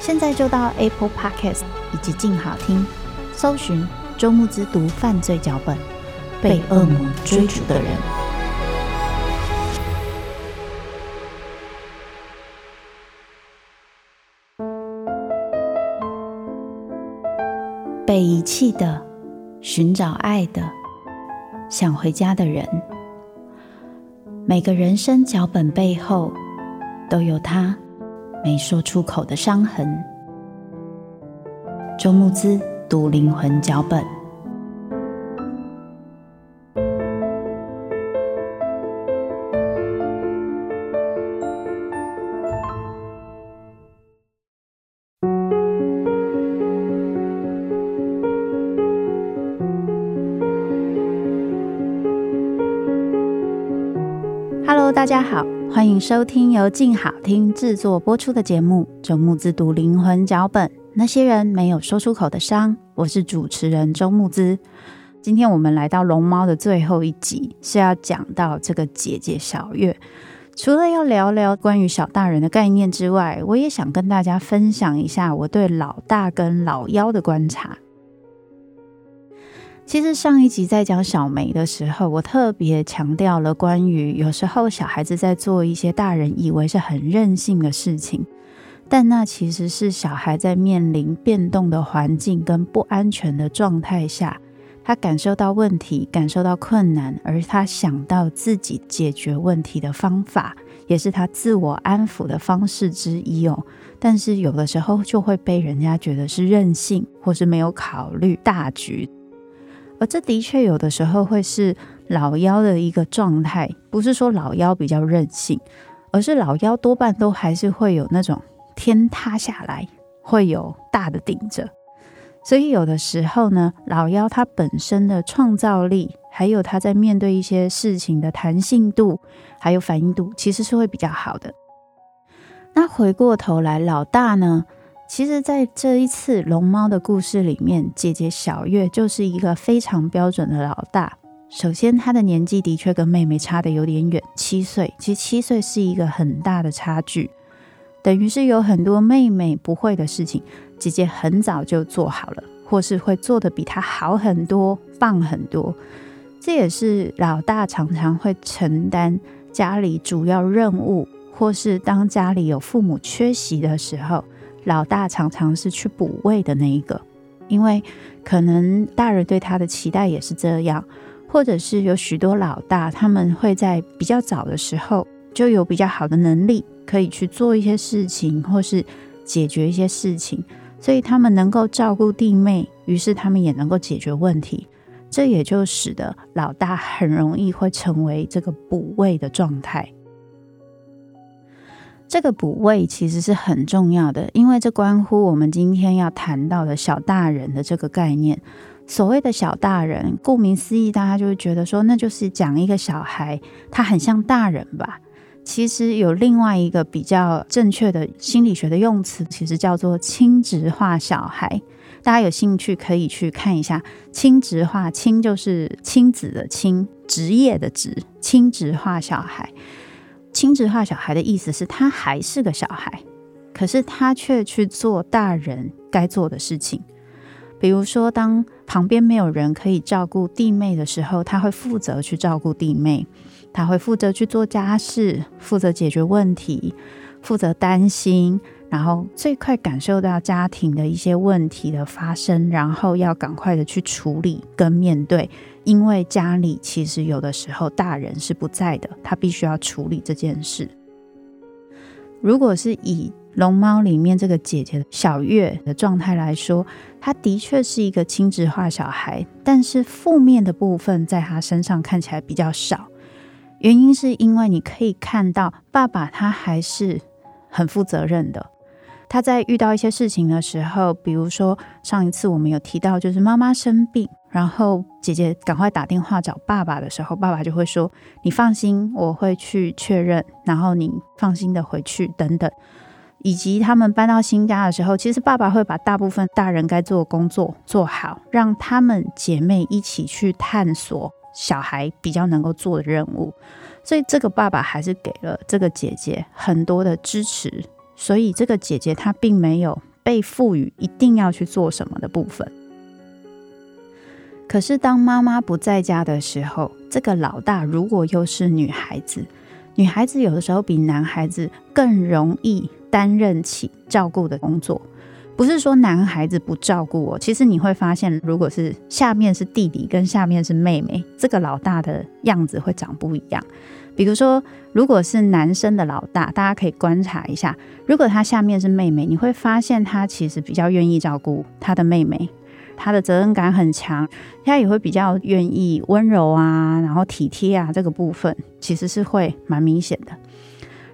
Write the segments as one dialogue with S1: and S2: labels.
S1: 现在就到 Apple Podcast 以及静好听，搜寻。周慕姿读犯罪脚本，被恶魔追逐的人。被遗弃的，寻找爱的，想回家的人。每个人生脚本背后，都有他没说出口的伤痕。周慕姿。读灵魂脚本。大家好，欢迎收听由静好听制作播出的节目《周慕姿读灵魂脚本》。那些人没有说出口的伤，我是主持人周慕姿。今天我们来到龙猫的最后一集，是要讲到这个姐姐小月。除了要聊聊关于小大人的概念之外，我也想跟大家分享一下我对老大跟老幺的观察。其实上一集在讲小梅的时候，我特别强调了关于有时候小孩子在做一些大人以为是很任性的事情。但那其实是小孩在面临变动的环境跟不安全的状态下，他感受到问题，感受到困难，而他想到自己解决问题的方法，也是他自我安抚的方式之一哦。但是有的时候就会被人家觉得是任性，或是没有考虑大局，而这的确有的时候会是老幺的一个状态。不是说老幺比较任性，而是老幺多半都还是会有那种。天塌下来会有大的顶着，所以有的时候呢，老幺他本身的创造力，还有他在面对一些事情的弹性度，还有反应度，其实是会比较好的。那回过头来，老大呢，其实在这一次龙猫的故事里面，姐姐小月就是一个非常标准的老大。首先，她的年纪的确跟妹妹差得有点远，七岁，其实七岁是一个很大的差距。等于是有很多妹妹不会的事情，姐姐很早就做好了，或是会做得比她好很多、棒很多。这也是老大常常会承担家里主要任务，或是当家里有父母缺席的时候，老大常常是去补位的那一个，因为可能大人对他的期待也是这样，或者是有许多老大，他们会在比较早的时候就有比较好的能力。可以去做一些事情，或是解决一些事情，所以他们能够照顾弟妹，于是他们也能够解决问题。这也就使得老大很容易会成为这个补位的状态。这个补位其实是很重要的，因为这关乎我们今天要谈到的小大人的这个概念。所谓的小大人，顾名思义，大家就会觉得说，那就是讲一个小孩，他很像大人吧。其实有另外一个比较正确的心理学的用词，其实叫做亲职化小孩。大家有兴趣可以去看一下，亲职化，亲就是亲子的亲，职业的职，亲职化小孩。亲职化小孩的意思是他还是个小孩，可是他却去做大人该做的事情。比如说，当旁边没有人可以照顾弟妹的时候，他会负责去照顾弟妹。他会负责去做家事，负责解决问题，负责担心，然后最快感受到家庭的一些问题的发生，然后要赶快的去处理跟面对，因为家里其实有的时候大人是不在的，他必须要处理这件事。如果是以龙猫里面这个姐姐小月的状态来说，她的确是一个亲职化小孩，但是负面的部分在她身上看起来比较少。原因是因为你可以看到爸爸他还是很负责任的。他在遇到一些事情的时候，比如说上一次我们有提到，就是妈妈生病，然后姐姐赶快打电话找爸爸的时候，爸爸就会说：“你放心，我会去确认，然后你放心的回去等等。”以及他们搬到新家的时候，其实爸爸会把大部分大人该做的工作做好，让他们姐妹一起去探索小孩比较能够做的任务。所以这个爸爸还是给了这个姐姐很多的支持。所以，这个姐姐她并没有被赋予一定要去做什么的部分。可是，当妈妈不在家的时候，这个老大如果又是女孩子，女孩子有的时候比男孩子更容易担任起照顾的工作。不是说男孩子不照顾我，其实你会发现，如果是下面是弟弟跟下面是妹妹，这个老大的样子会长不一样。比如说，如果是男生的老大，大家可以观察一下，如果他下面是妹妹，你会发现他其实比较愿意照顾他的妹妹，他的责任感很强，他也会比较愿意温柔啊，然后体贴啊，这个部分其实是会蛮明显的。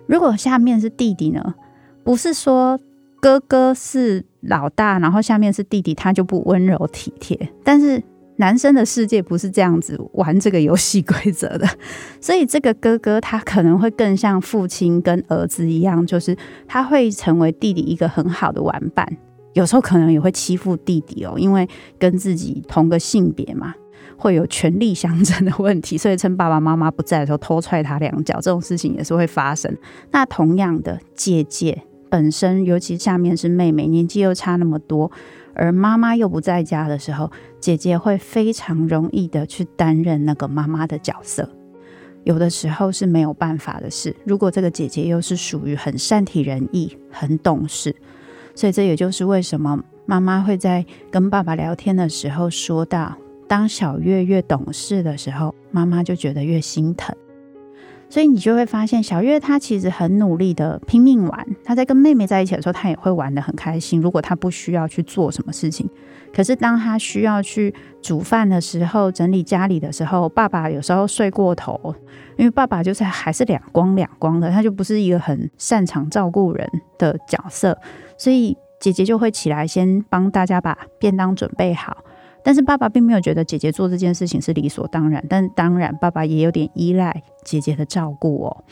S1: 如果下面是弟弟呢，不是说哥哥是老大，然后下面是弟弟，他就不温柔体贴，但是。男生的世界不是这样子玩这个游戏规则的，所以这个哥哥他可能会更像父亲跟儿子一样，就是他会成为弟弟一个很好的玩伴，有时候可能也会欺负弟弟哦，因为跟自己同个性别嘛，会有权力相争的问题，所以趁爸爸妈妈不在的时候偷踹他两脚，这种事情也是会发生。那同样的，姐姐本身，尤其下面是妹妹，年纪又差那么多。而妈妈又不在家的时候，姐姐会非常容易的去担任那个妈妈的角色，有的时候是没有办法的事。如果这个姐姐又是属于很善体人意、很懂事，所以这也就是为什么妈妈会在跟爸爸聊天的时候说到，当小月越懂事的时候，妈妈就觉得越心疼。所以你就会发现，小月她其实很努力的拼命玩。她在跟妹妹在一起的时候，她也会玩得很开心。如果她不需要去做什么事情，可是当她需要去煮饭的时候、整理家里的时候，爸爸有时候睡过头，因为爸爸就是还是两光两光的，他就不是一个很擅长照顾人的角色，所以姐姐就会起来先帮大家把便当准备好。但是爸爸并没有觉得姐姐做这件事情是理所当然，但当然爸爸也有点依赖姐姐的照顾哦。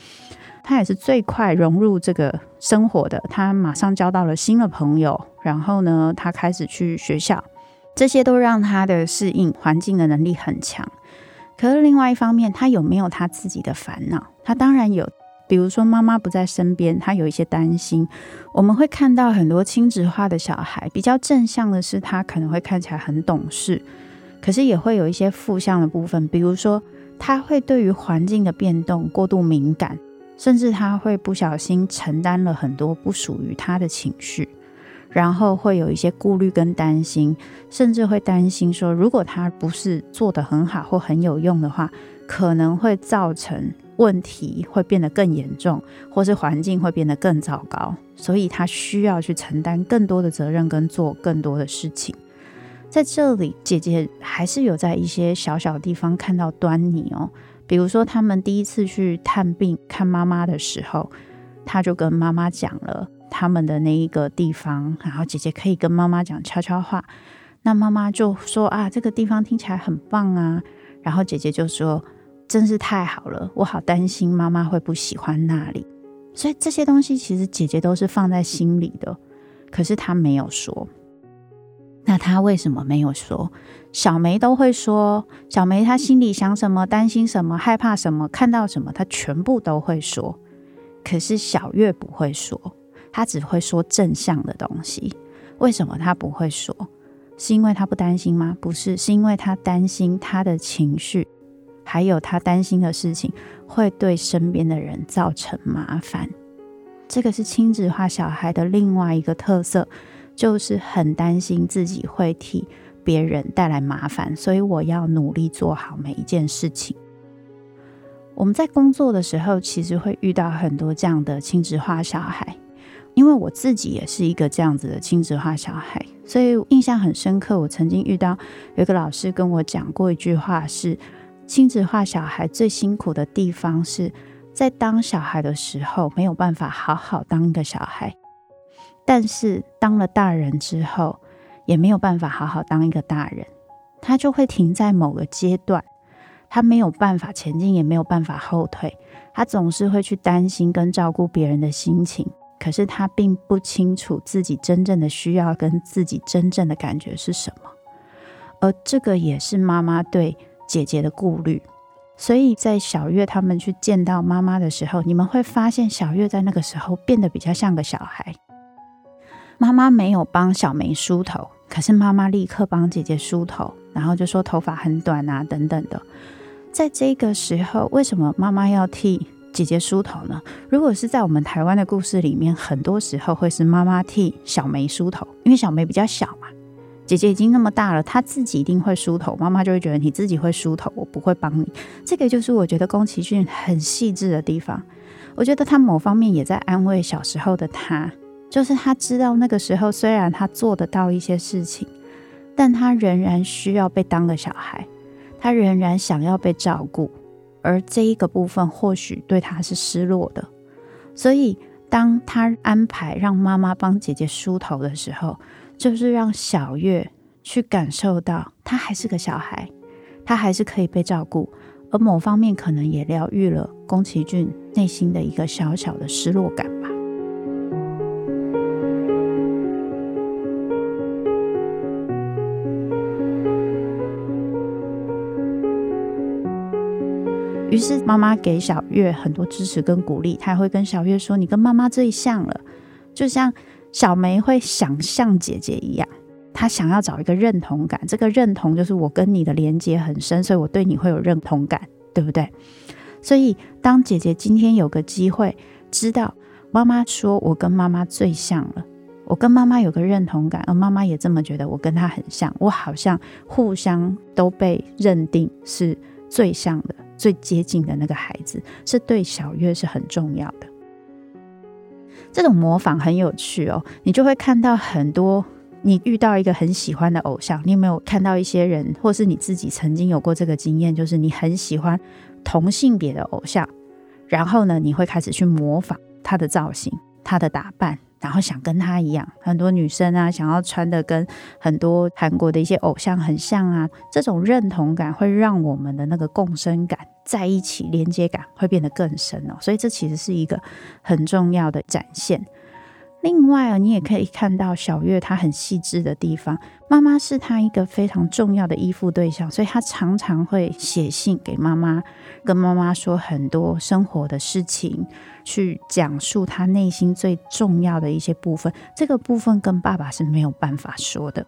S1: 他也是最快融入这个生活的，他马上交到了新的朋友，然后呢，他开始去学校，这些都让他的适应环境的能力很强。可是另外一方面，他有没有他自己的烦恼？他当然有。比如说，妈妈不在身边，他有一些担心。我们会看到很多亲子化的小孩，比较正向的是，他可能会看起来很懂事，可是也会有一些负向的部分。比如说，他会对于环境的变动过度敏感，甚至他会不小心承担了很多不属于他的情绪，然后会有一些顾虑跟担心，甚至会担心说，如果他不是做得很好或很有用的话，可能会造成。问题会变得更严重，或是环境会变得更糟糕，所以他需要去承担更多的责任跟做更多的事情。在这里，姐姐还是有在一些小小地方看到端倪哦。比如说，他们第一次去探病看妈妈的时候，他就跟妈妈讲了他们的那一个地方，然后姐姐可以跟妈妈讲悄悄话。那妈妈就说啊，这个地方听起来很棒啊。然后姐姐就说。真是太好了，我好担心妈妈会不喜欢那里，所以这些东西其实姐姐都是放在心里的，可是她没有说。那她为什么没有说？小梅都会说，小梅她心里想什么、担心什么、害怕什么、看到什么，她全部都会说。可是小月不会说，她只会说正向的东西。为什么她不会说？是因为她不担心吗？不是，是因为她担心她的情绪。还有他担心的事情会对身边的人造成麻烦，这个是亲子化小孩的另外一个特色，就是很担心自己会替别人带来麻烦，所以我要努力做好每一件事情。我们在工作的时候，其实会遇到很多这样的亲子化小孩，因为我自己也是一个这样子的亲子化小孩，所以印象很深刻。我曾经遇到有一个老师跟我讲过一句话是：亲子化小孩最辛苦的地方是在当小孩的时候没有办法好好当一个小孩，但是当了大人之后也没有办法好好当一个大人，他就会停在某个阶段。他没有办法前进，也没有办法后退。他总是会去担心跟照顾别人的心情，可是他并不清楚自己真正的需要跟自己真正的感觉是什么。而这个也是妈妈对姐姐的顾虑。所以在小月他们去见到妈妈的时候，你们会发现小月在那个时候变得比较像个小孩。妈妈没有帮小梅梳头，可是妈妈立刻帮姐姐梳头，然后就说头发很短啊，等等的。在这个时候，为什么妈妈要替姐姐梳头呢？如果是在我们台湾的故事里面，很多时候会是妈妈替小梅梳头，因为小梅比较小嘛，姐姐已经那么大了，她自己一定会梳头，妈妈就会觉得你自己会梳头，我不会帮你。这个就是我觉得宫崎骏很细致的地方。我觉得他某方面也在安慰小时候的他，就是他知道那个时候虽然他做得到一些事情，但他仍然需要被当个小孩。他仍然想要被照顾，而这一个部分或许对他是失落的。所以，当他安排让妈妈帮姐姐梳头的时候，就是让小月去感受到，他还是个小孩，他还是可以被照顾。而某方面可能也疗愈了宫崎骏内心的一个小小的失落感吧。于是妈妈给小月很多支持跟鼓励，她会跟小月说：“你跟妈妈最像了，就像小梅会想像姐姐一样，她想要找一个认同感。这个认同就是我跟你的连接很深，所以我对你会有认同感，对不对？所以当姐姐今天有个机会知道妈妈说我跟妈妈最像了，我跟妈妈有个认同感，而妈妈也这么觉得我跟她很像，我好像互相都被认定是最像的。”最接近的那个孩子，是对小月是很重要的。这种模仿很有趣哦，你就会看到很多。你遇到一个很喜欢的偶像，你有没有看到一些人，或是你自己曾经有过这个经验，就是你很喜欢同性别的偶像，然后呢，你会开始去模仿他的造型、他的打扮。然后想跟他一样，很多女生啊，想要穿的跟很多韩国的一些偶像很像啊，这种认同感会让我们的那个共生感在一起，连接感会变得更深哦。所以这其实是一个很重要的展现。另外啊，你也可以看到小月她很细致的地方。妈妈是她一个非常重要的依附对象，所以她常常会写信给妈妈，跟妈妈说很多生活的事情，去讲述她内心最重要的一些部分。这个部分跟爸爸是没有办法说的。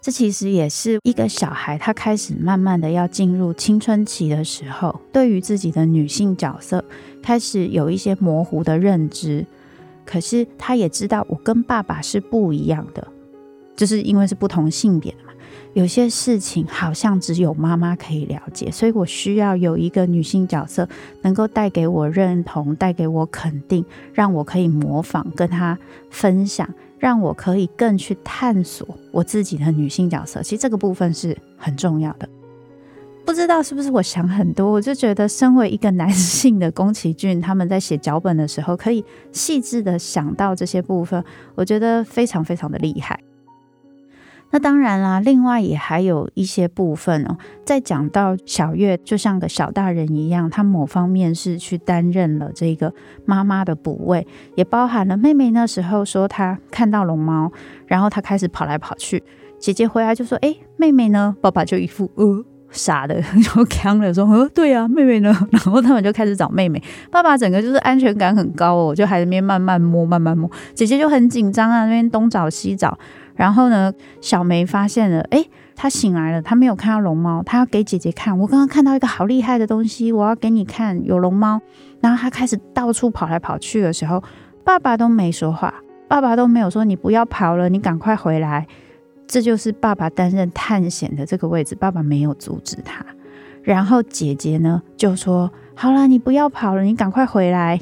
S1: 这其实也是一个小孩，他开始慢慢的要进入青春期的时候，对于自己的女性角色开始有一些模糊的认知。可是他也知道，我跟爸爸是不一样的，就是因为是不同性别的嘛。有些事情好像只有妈妈可以了解，所以我需要有一个女性角色，能够带给我认同，带给我肯定，让我可以模仿，跟他分享，让我可以更去探索我自己的女性角色。其实这个部分是很重要的。不知道是不是我想很多，我就觉得身为一个男性的宫崎骏，他们在写脚本的时候可以细致的想到这些部分，我觉得非常非常的厉害。那当然啦，另外也还有一些部分哦，在讲到小月就像个小大人一样，他某方面是去担任了这个妈妈的补位，也包含了妹妹那时候说她看到龙猫，然后她开始跑来跑去，姐姐回来就说：“哎，妹妹呢？”爸爸就一副呃。傻的 就扛了说，呃，对啊，妹妹呢？然后他们就开始找妹妹。爸爸整个就是安全感很高哦，就还在那边慢慢摸，慢慢摸。姐姐就很紧张啊，那边东找西找。然后呢，小梅发现了，诶，她醒来了，她没有看到龙猫，她要给姐姐看。我刚刚看到一个好厉害的东西，我要给你看，有龙猫。然后她开始到处跑来跑去的时候，爸爸都没说话，爸爸都没有说你不要跑了，你赶快回来。这就是爸爸担任探险的这个位置，爸爸没有阻止他。然后姐姐呢就说：“好了，你不要跑了，你赶快回来。”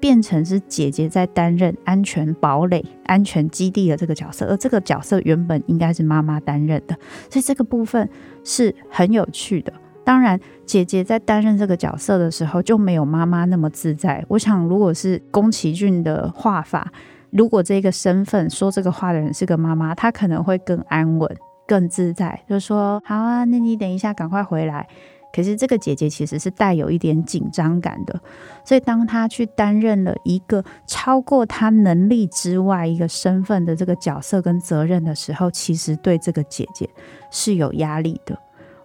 S1: 变成是姐姐在担任安全堡垒、安全基地的这个角色，而这个角色原本应该是妈妈担任的，所以这个部分是很有趣的。当然，姐姐在担任这个角色的时候就没有妈妈那么自在。我想，如果是宫崎骏的画法，如果这个身份说这个话的人是个妈妈，她可能会更安稳、更自在，就说：“好啊，那你等一下赶快回来。”可是这个姐姐其实是带有一点紧张感的，所以当她去担任了一个超过她能力之外一个身份的这个角色跟责任的时候，其实对这个姐姐是有压力的。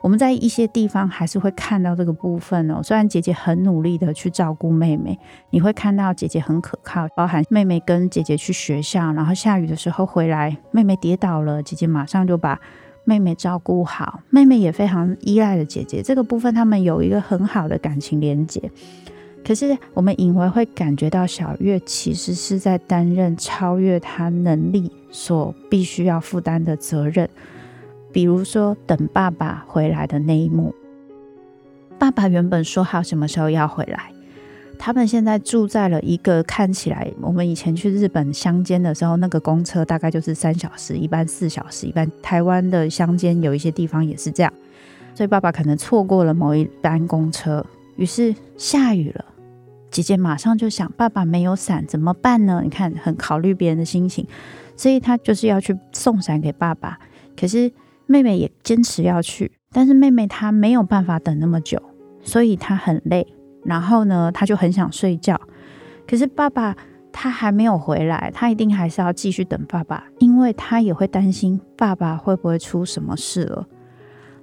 S1: 我们在一些地方还是会看到这个部分哦。虽然姐姐很努力的去照顾妹妹，你会看到姐姐很可靠，包含妹妹跟姐姐去学校，然后下雨的时候回来，妹妹跌倒了，姐姐马上就把。妹妹照顾好，妹妹也非常依赖的姐姐，这个部分他们有一个很好的感情连接。可是我们隐约会感觉到小月其实是在担任超越她能力所必须要负担的责任，比如说等爸爸回来的那一幕，爸爸原本说好什么时候要回来。他们现在住在了一个看起来，我们以前去日本乡间的时候，那个公车大概就是三小时，一般四小时，一般台湾的乡间有一些地方也是这样，所以爸爸可能错过了某一班公车，于是下雨了，姐姐马上就想，爸爸没有伞怎么办呢？你看，很考虑别人的心情，所以她就是要去送伞给爸爸。可是妹妹也坚持要去，但是妹妹她没有办法等那么久，所以她很累。然后呢，她就很想睡觉，可是爸爸他还没有回来，他一定还是要继续等爸爸，因为他也会担心爸爸会不会出什么事了。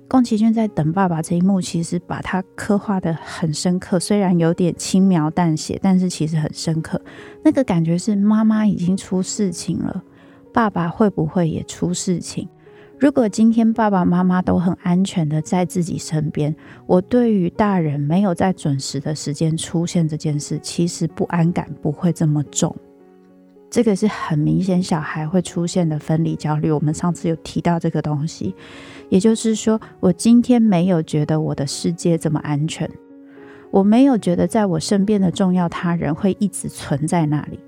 S1: 宫崎骏在等爸爸这一幕，其实把他刻画得很深刻，虽然有点轻描淡写，但是其实很深刻。那个感觉是妈妈已经出事情了，爸爸会不会也出事情？如果今天爸爸妈妈都很安全的在自己身边，我对于大人没有在准时的时间出现这件事，其实不安感不会这么重。这个是很明显小孩会出现的分离焦虑。我们上次有提到这个东西，也就是说，我今天没有觉得我的世界这么安全，我没有觉得在我身边的重要他人会一直存在那里。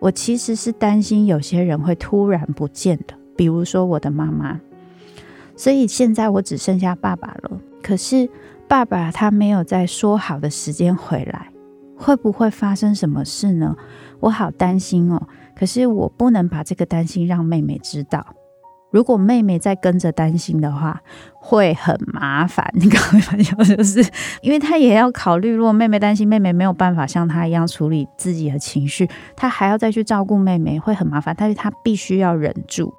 S1: 我其实是担心有些人会突然不见的，比如说我的妈妈。所以现在我只剩下爸爸了。可是爸爸他没有在说好的时间回来，会不会发生什么事呢？我好担心哦。可是我不能把这个担心让妹妹知道。如果妹妹再跟着担心的话，会很麻烦。你开玩笑，就是因为她也要考虑，如果妹妹担心，妹妹没有办法像她一样处理自己的情绪，她还要再去照顾妹妹，会很麻烦。但是她必须要忍住，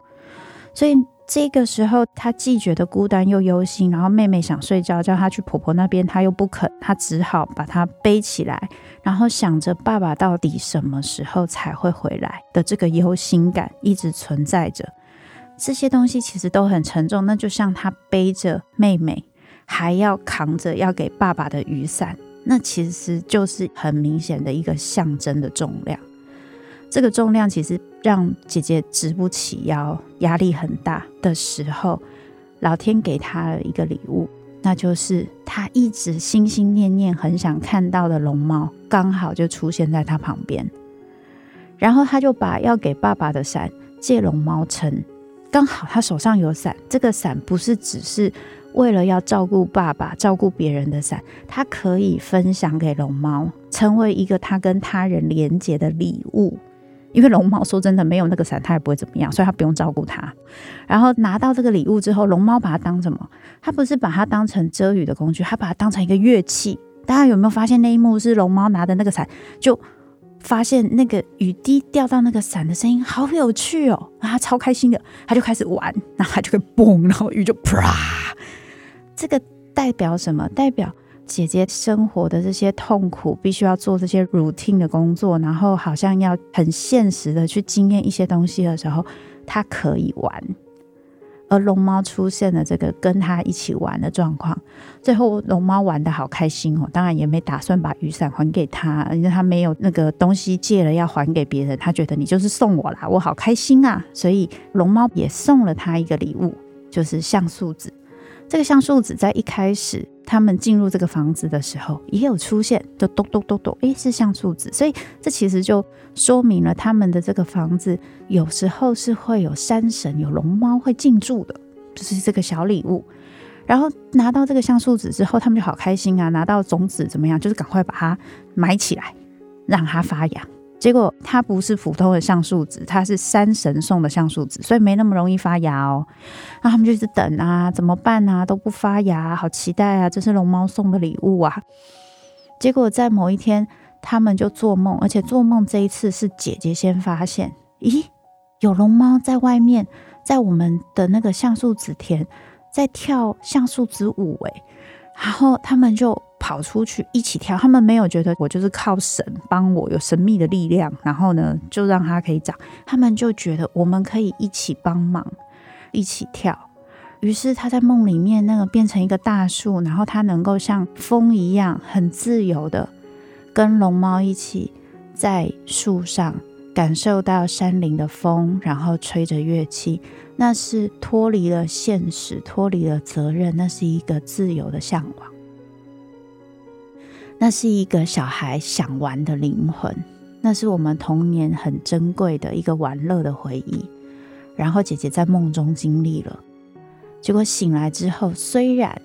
S1: 所以。这个时候，她既觉得孤单又忧心，然后妹妹想睡觉，叫她去婆婆那边，她又不肯，她只好把她背起来，然后想着爸爸到底什么时候才会回来的这个忧心感一直存在着。这些东西其实都很沉重，那就像她背着妹妹，还要扛着要给爸爸的雨伞，那其实就是很明显的一个象征的重量。这个重量其实让姐姐直不起腰，压力很大的时候，老天给她了一个礼物，那就是她一直心心念念很想看到的龙猫，刚好就出现在她旁边。然后她就把要给爸爸的伞借龙猫撑，刚好她手上有伞，这个伞不是只是为了要照顾爸爸、照顾别人的伞，它可以分享给龙猫，成为一个他跟他人连接的礼物。因为龙猫说真的没有那个伞，它也不会怎么样，所以它不用照顾它。然后拿到这个礼物之后，龙猫把它当什么？它不是把它当成遮雨的工具，它把它当成一个乐器。大家有没有发现那一幕是龙猫拿的那个伞，就发现那个雨滴掉到那个伞的声音好有趣哦，然后它超开心的，它就开始玩，然后它就会嘣，然后雨就啪。这个代表什么？代表。姐姐生活的这些痛苦，必须要做这些 routine 的工作，然后好像要很现实的去经验一些东西的时候，他可以玩。而龙猫出现了这个跟他一起玩的状况，最后龙猫玩的好开心哦，当然也没打算把雨伞还给他，因为他没有那个东西借了要还给别人，他觉得你就是送我啦，我好开心啊，所以龙猫也送了他一个礼物，就是橡树子。这个橡树子在一开始他们进入这个房子的时候也有出现，就咚咚咚咚，诶，是橡树子，所以这其实就说明了他们的这个房子有时候是会有山神、有龙猫会进驻的，就是这个小礼物。然后拿到这个橡树子之后，他们就好开心啊！拿到种子怎么样？就是赶快把它埋起来，让它发芽。结果它不是普通的橡树子，它是山神送的橡树子，所以没那么容易发芽哦。那他们就一直等啊，怎么办啊？都不发芽，好期待啊！这是龙猫送的礼物啊。结果在某一天，他们就做梦，而且做梦这一次是姐姐先发现，咦，有龙猫在外面，在我们的那个橡树子田，在跳橡树子舞诶。然后他们就。跑出去一起跳，他们没有觉得我就是靠神帮我，有神秘的力量，然后呢就让它可以长。他们就觉得我们可以一起帮忙，一起跳。于是他在梦里面那个变成一个大树，然后他能够像风一样很自由的跟龙猫一起在树上感受到山林的风，然后吹着乐器，那是脱离了现实，脱离了责任，那是一个自由的向往。那是一个小孩想玩的灵魂，那是我们童年很珍贵的一个玩乐的回忆。然后姐姐在梦中经历了，结果醒来之后，虽然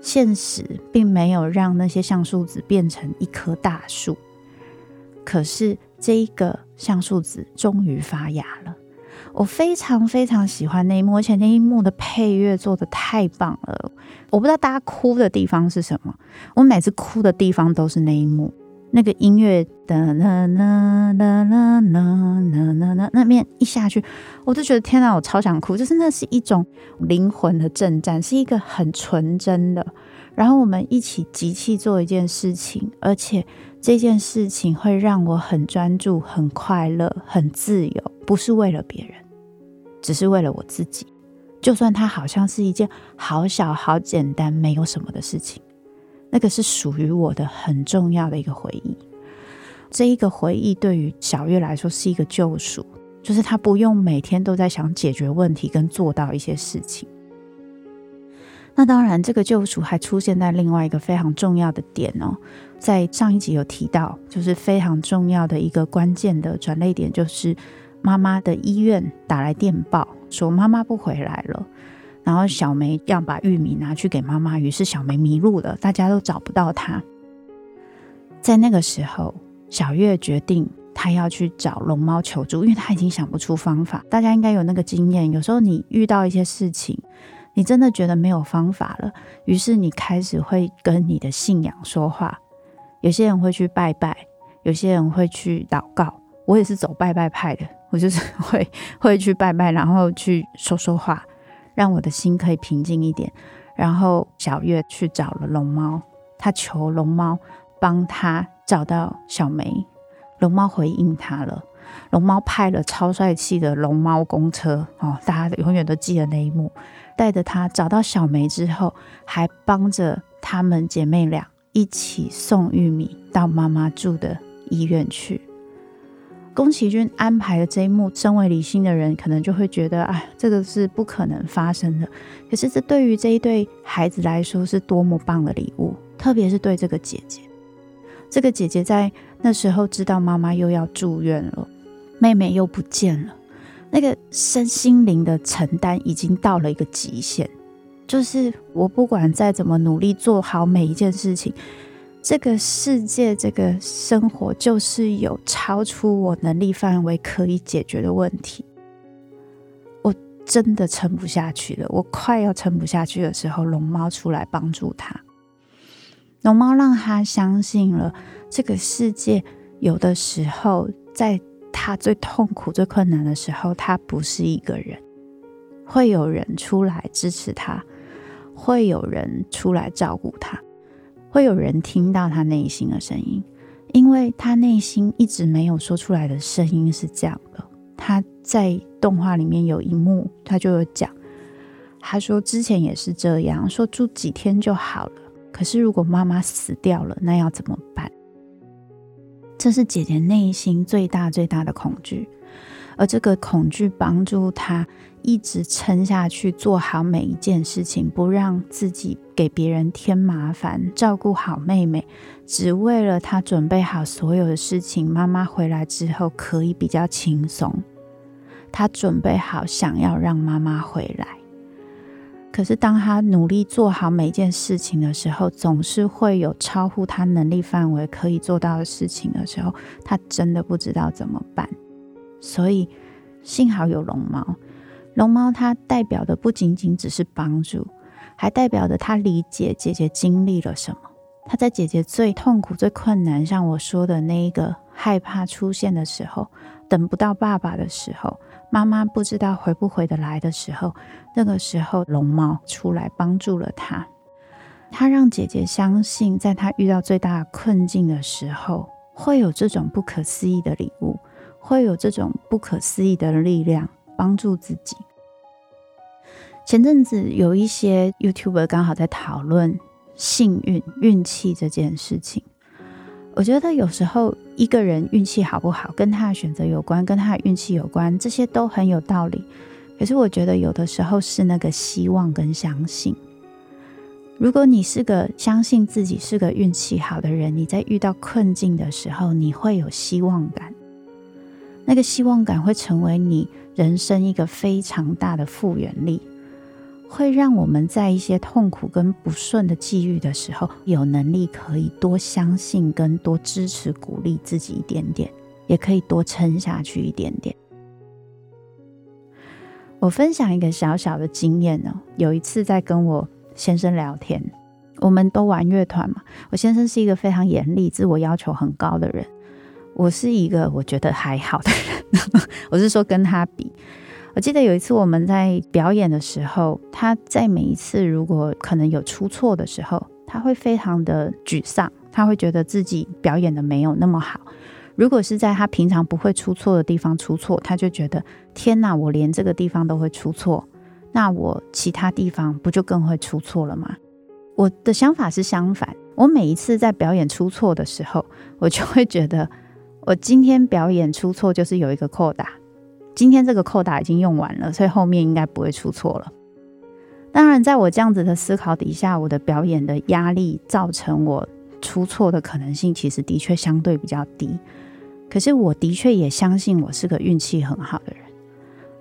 S1: 现实并没有让那些橡树子变成一棵大树，可是这一个橡树子终于发芽了。我非常非常喜欢那一幕，而且那一幕的配乐做的太棒了。我不知道大家哭的地方是什么，我每次哭的地方都是那一幕，那个音乐的啦啦啦啦啦啦啦那面一下去，我就觉得天哪，我超想哭。就是那是一种灵魂的震颤，是一个很纯真的。然后我们一起集气做一件事情，而且这件事情会让我很专注、很快乐、很自由，不是为了别人。只是为了我自己，就算它好像是一件好小、好简单、没有什么的事情，那个是属于我的很重要的一个回忆。这一个回忆对于小月来说是一个救赎，就是他不用每天都在想解决问题跟做到一些事情。那当然，这个救赎还出现在另外一个非常重要的点哦，在上一集有提到，就是非常重要的一个关键的转捩点，就是。妈妈的医院打来电报说妈妈不回来了，然后小梅要把玉米拿去给妈妈，于是小梅迷路了，大家都找不到她。在那个时候，小月决定她要去找龙猫求助，因为她已经想不出方法。大家应该有那个经验，有时候你遇到一些事情，你真的觉得没有方法了，于是你开始会跟你的信仰说话。有些人会去拜拜，有些人会去祷告。我也是走拜拜派的。我就是 会会去拜拜，然后去说说话，让我的心可以平静一点。然后小月去找了龙猫，他求龙猫帮他找到小梅。龙猫回应他了，龙猫派了超帅气的龙猫公车哦，大家永远都记得那一幕，带着他找到小梅之后，还帮着他们姐妹俩一起送玉米到妈妈住的医院去。宫崎骏安排的这一幕，身为理性的人可能就会觉得，哎，这个是不可能发生的。可是这对于这一对孩子来说是多么棒的礼物，特别是对这个姐姐。这个姐姐在那时候知道妈妈又要住院了，妹妹又不见了，那个身心灵的承担已经到了一个极限，就是我不管再怎么努力做好每一件事情。这个世界，这个生活，就是有超出我能力范围可以解决的问题。我真的撑不下去了，我快要撑不下去的时候，龙猫出来帮助他。龙猫让他相信了，这个世界有的时候，在他最痛苦、最困难的时候，他不是一个人，会有人出来支持他，会有人出来照顾他。会有人听到他内心的声音，因为他内心一直没有说出来的声音是这样的：他在动画里面有一幕，他就有讲，他说之前也是这样，说住几天就好了。可是如果妈妈死掉了，那要怎么办？这是姐姐内心最大最大的恐惧，而这个恐惧帮助他一直撑下去，做好每一件事情，不让自己给别人添麻烦，照顾好妹妹，只为了他准备好所有的事情，妈妈回来之后可以比较轻松。他准备好想要让妈妈回来。可是，当他努力做好每件事情的时候，总是会有超乎他能力范围可以做到的事情的时候，他真的不知道怎么办。所以，幸好有龙猫。龙猫它代表的不仅仅只是帮助，还代表着他理解姐姐经历了什么。他在姐姐最痛苦、最困难，像我说的那一个害怕出现的时候，等不到爸爸的时候。妈妈不知道回不回得来的时候，那个时候龙猫出来帮助了她。他让姐姐相信，在她遇到最大困境的时候，会有这种不可思议的礼物，会有这种不可思议的力量帮助自己。前阵子有一些 YouTuber 刚好在讨论幸运、运气这件事情。我觉得有时候一个人运气好不好，跟他的选择有关，跟他的运气有关，这些都很有道理。可是我觉得有的时候是那个希望跟相信。如果你是个相信自己是个运气好的人，你在遇到困境的时候，你会有希望感。那个希望感会成为你人生一个非常大的复原力。会让我们在一些痛苦跟不顺的际遇的时候，有能力可以多相信跟多支持鼓励自己一点点，也可以多撑下去一点点。我分享一个小小的经验呢，有一次在跟我先生聊天，我们都玩乐团嘛，我先生是一个非常严厉、自我要求很高的人，我是一个我觉得还好的人，我是说跟他比。我记得有一次我们在表演的时候，他在每一次如果可能有出错的时候，他会非常的沮丧，他会觉得自己表演的没有那么好。如果是在他平常不会出错的地方出错，他就觉得天哪，我连这个地方都会出错，那我其他地方不就更会出错了吗？我的想法是相反，我每一次在表演出错的时候，我就会觉得我今天表演出错就是有一个扣打。今天这个扣打已经用完了，所以后面应该不会出错了。当然，在我这样子的思考底下，我的表演的压力造成我出错的可能性，其实的确相对比较低。可是，我的确也相信我是个运气很好的人。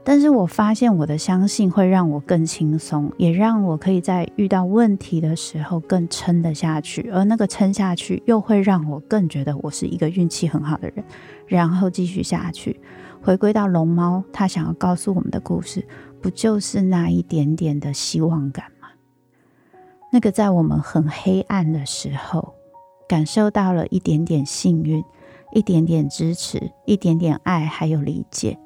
S1: 但是我发现我的相信会让我更轻松，也让我可以在遇到问题的时候更撑得下去。而那个撑下去，又会让我更觉得我是一个运气很好的人，然后继续下去。回归到龙猫，他想要告诉我们的故事，不就是那一点点的希望感吗？那个在我们很黑暗的时候，感受到了一点点幸运，一点点支持，一点点爱，还有理解，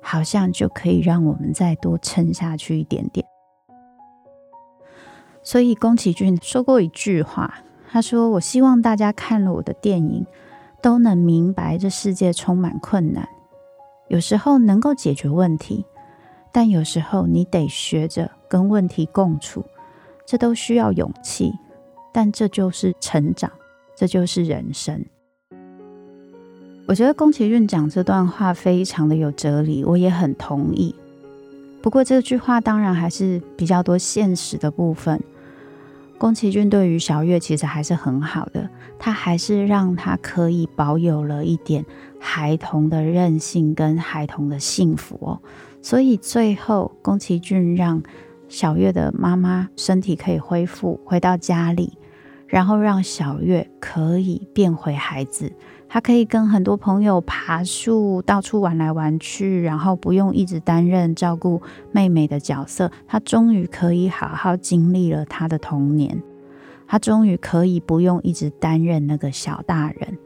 S1: 好像就可以让我们再多撑下去一点点。所以宫崎骏说过一句话，他说：“我希望大家看了我的电影，都能明白这世界充满困难。”有时候能够解决问题，但有时候你得学着跟问题共处，这都需要勇气，但这就是成长，这就是人生。我觉得宫崎骏讲这段话非常的有哲理，我也很同意。不过这句话当然还是比较多现实的部分。宫崎骏对于小月其实还是很好的，他还是让他可以保有了一点孩童的任性跟孩童的幸福哦。所以最后，宫崎骏让小月的妈妈身体可以恢复，回到家里，然后让小月可以变回孩子。他可以跟很多朋友爬树，到处玩来玩去，然后不用一直担任照顾妹妹的角色。他终于可以好好经历了他的童年，他终于可以不用一直担任那个小大人，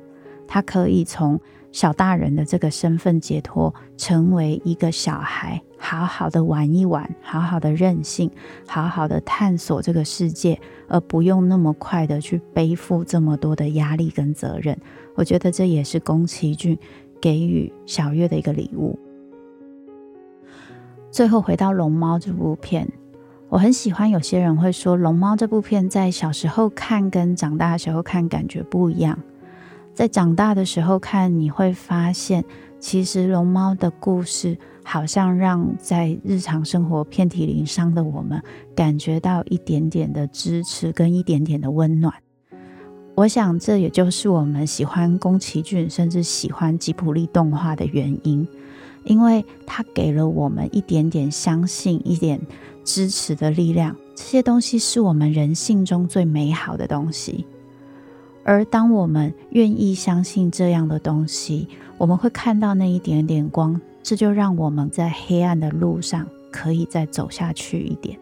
S1: 他可以从小大人的这个身份解脱，成为一个小孩，好好的玩一玩，好好的任性，好好的探索这个世界，而不用那么快的去背负这么多的压力跟责任。我觉得这也是宫崎骏给予小月的一个礼物。最后回到《龙猫》这部片，我很喜欢。有些人会说，《龙猫》这部片在小时候看跟长大的时候看感觉不一样。在长大的时候看，你会发现，其实龙猫的故事好像让在日常生活遍体鳞伤的我们，感觉到一点点的支持跟一点点的温暖。我想，这也就是我们喜欢宫崎骏，甚至喜欢吉卜力动画的原因。因为他给了我们一点点相信、一点支持的力量，这些东西是我们人性中最美好的东西。而当我们愿意相信这样的东西，我们会看到那一点点光，这就让我们在黑暗的路上可以再走下去一点。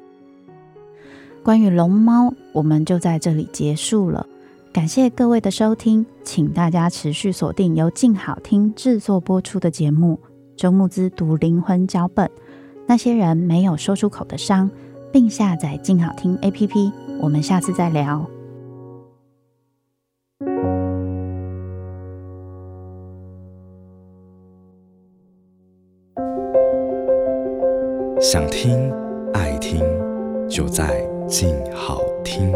S1: 关于龙猫，我们就在这里结束了。感谢各位的收听，请大家持续锁定由静好听制作播出的节目。周慕姿读灵魂脚本，那些人没有说出口的伤，并下载静好听 APP。我们下次再聊。
S2: 想听爱听，就在静好听。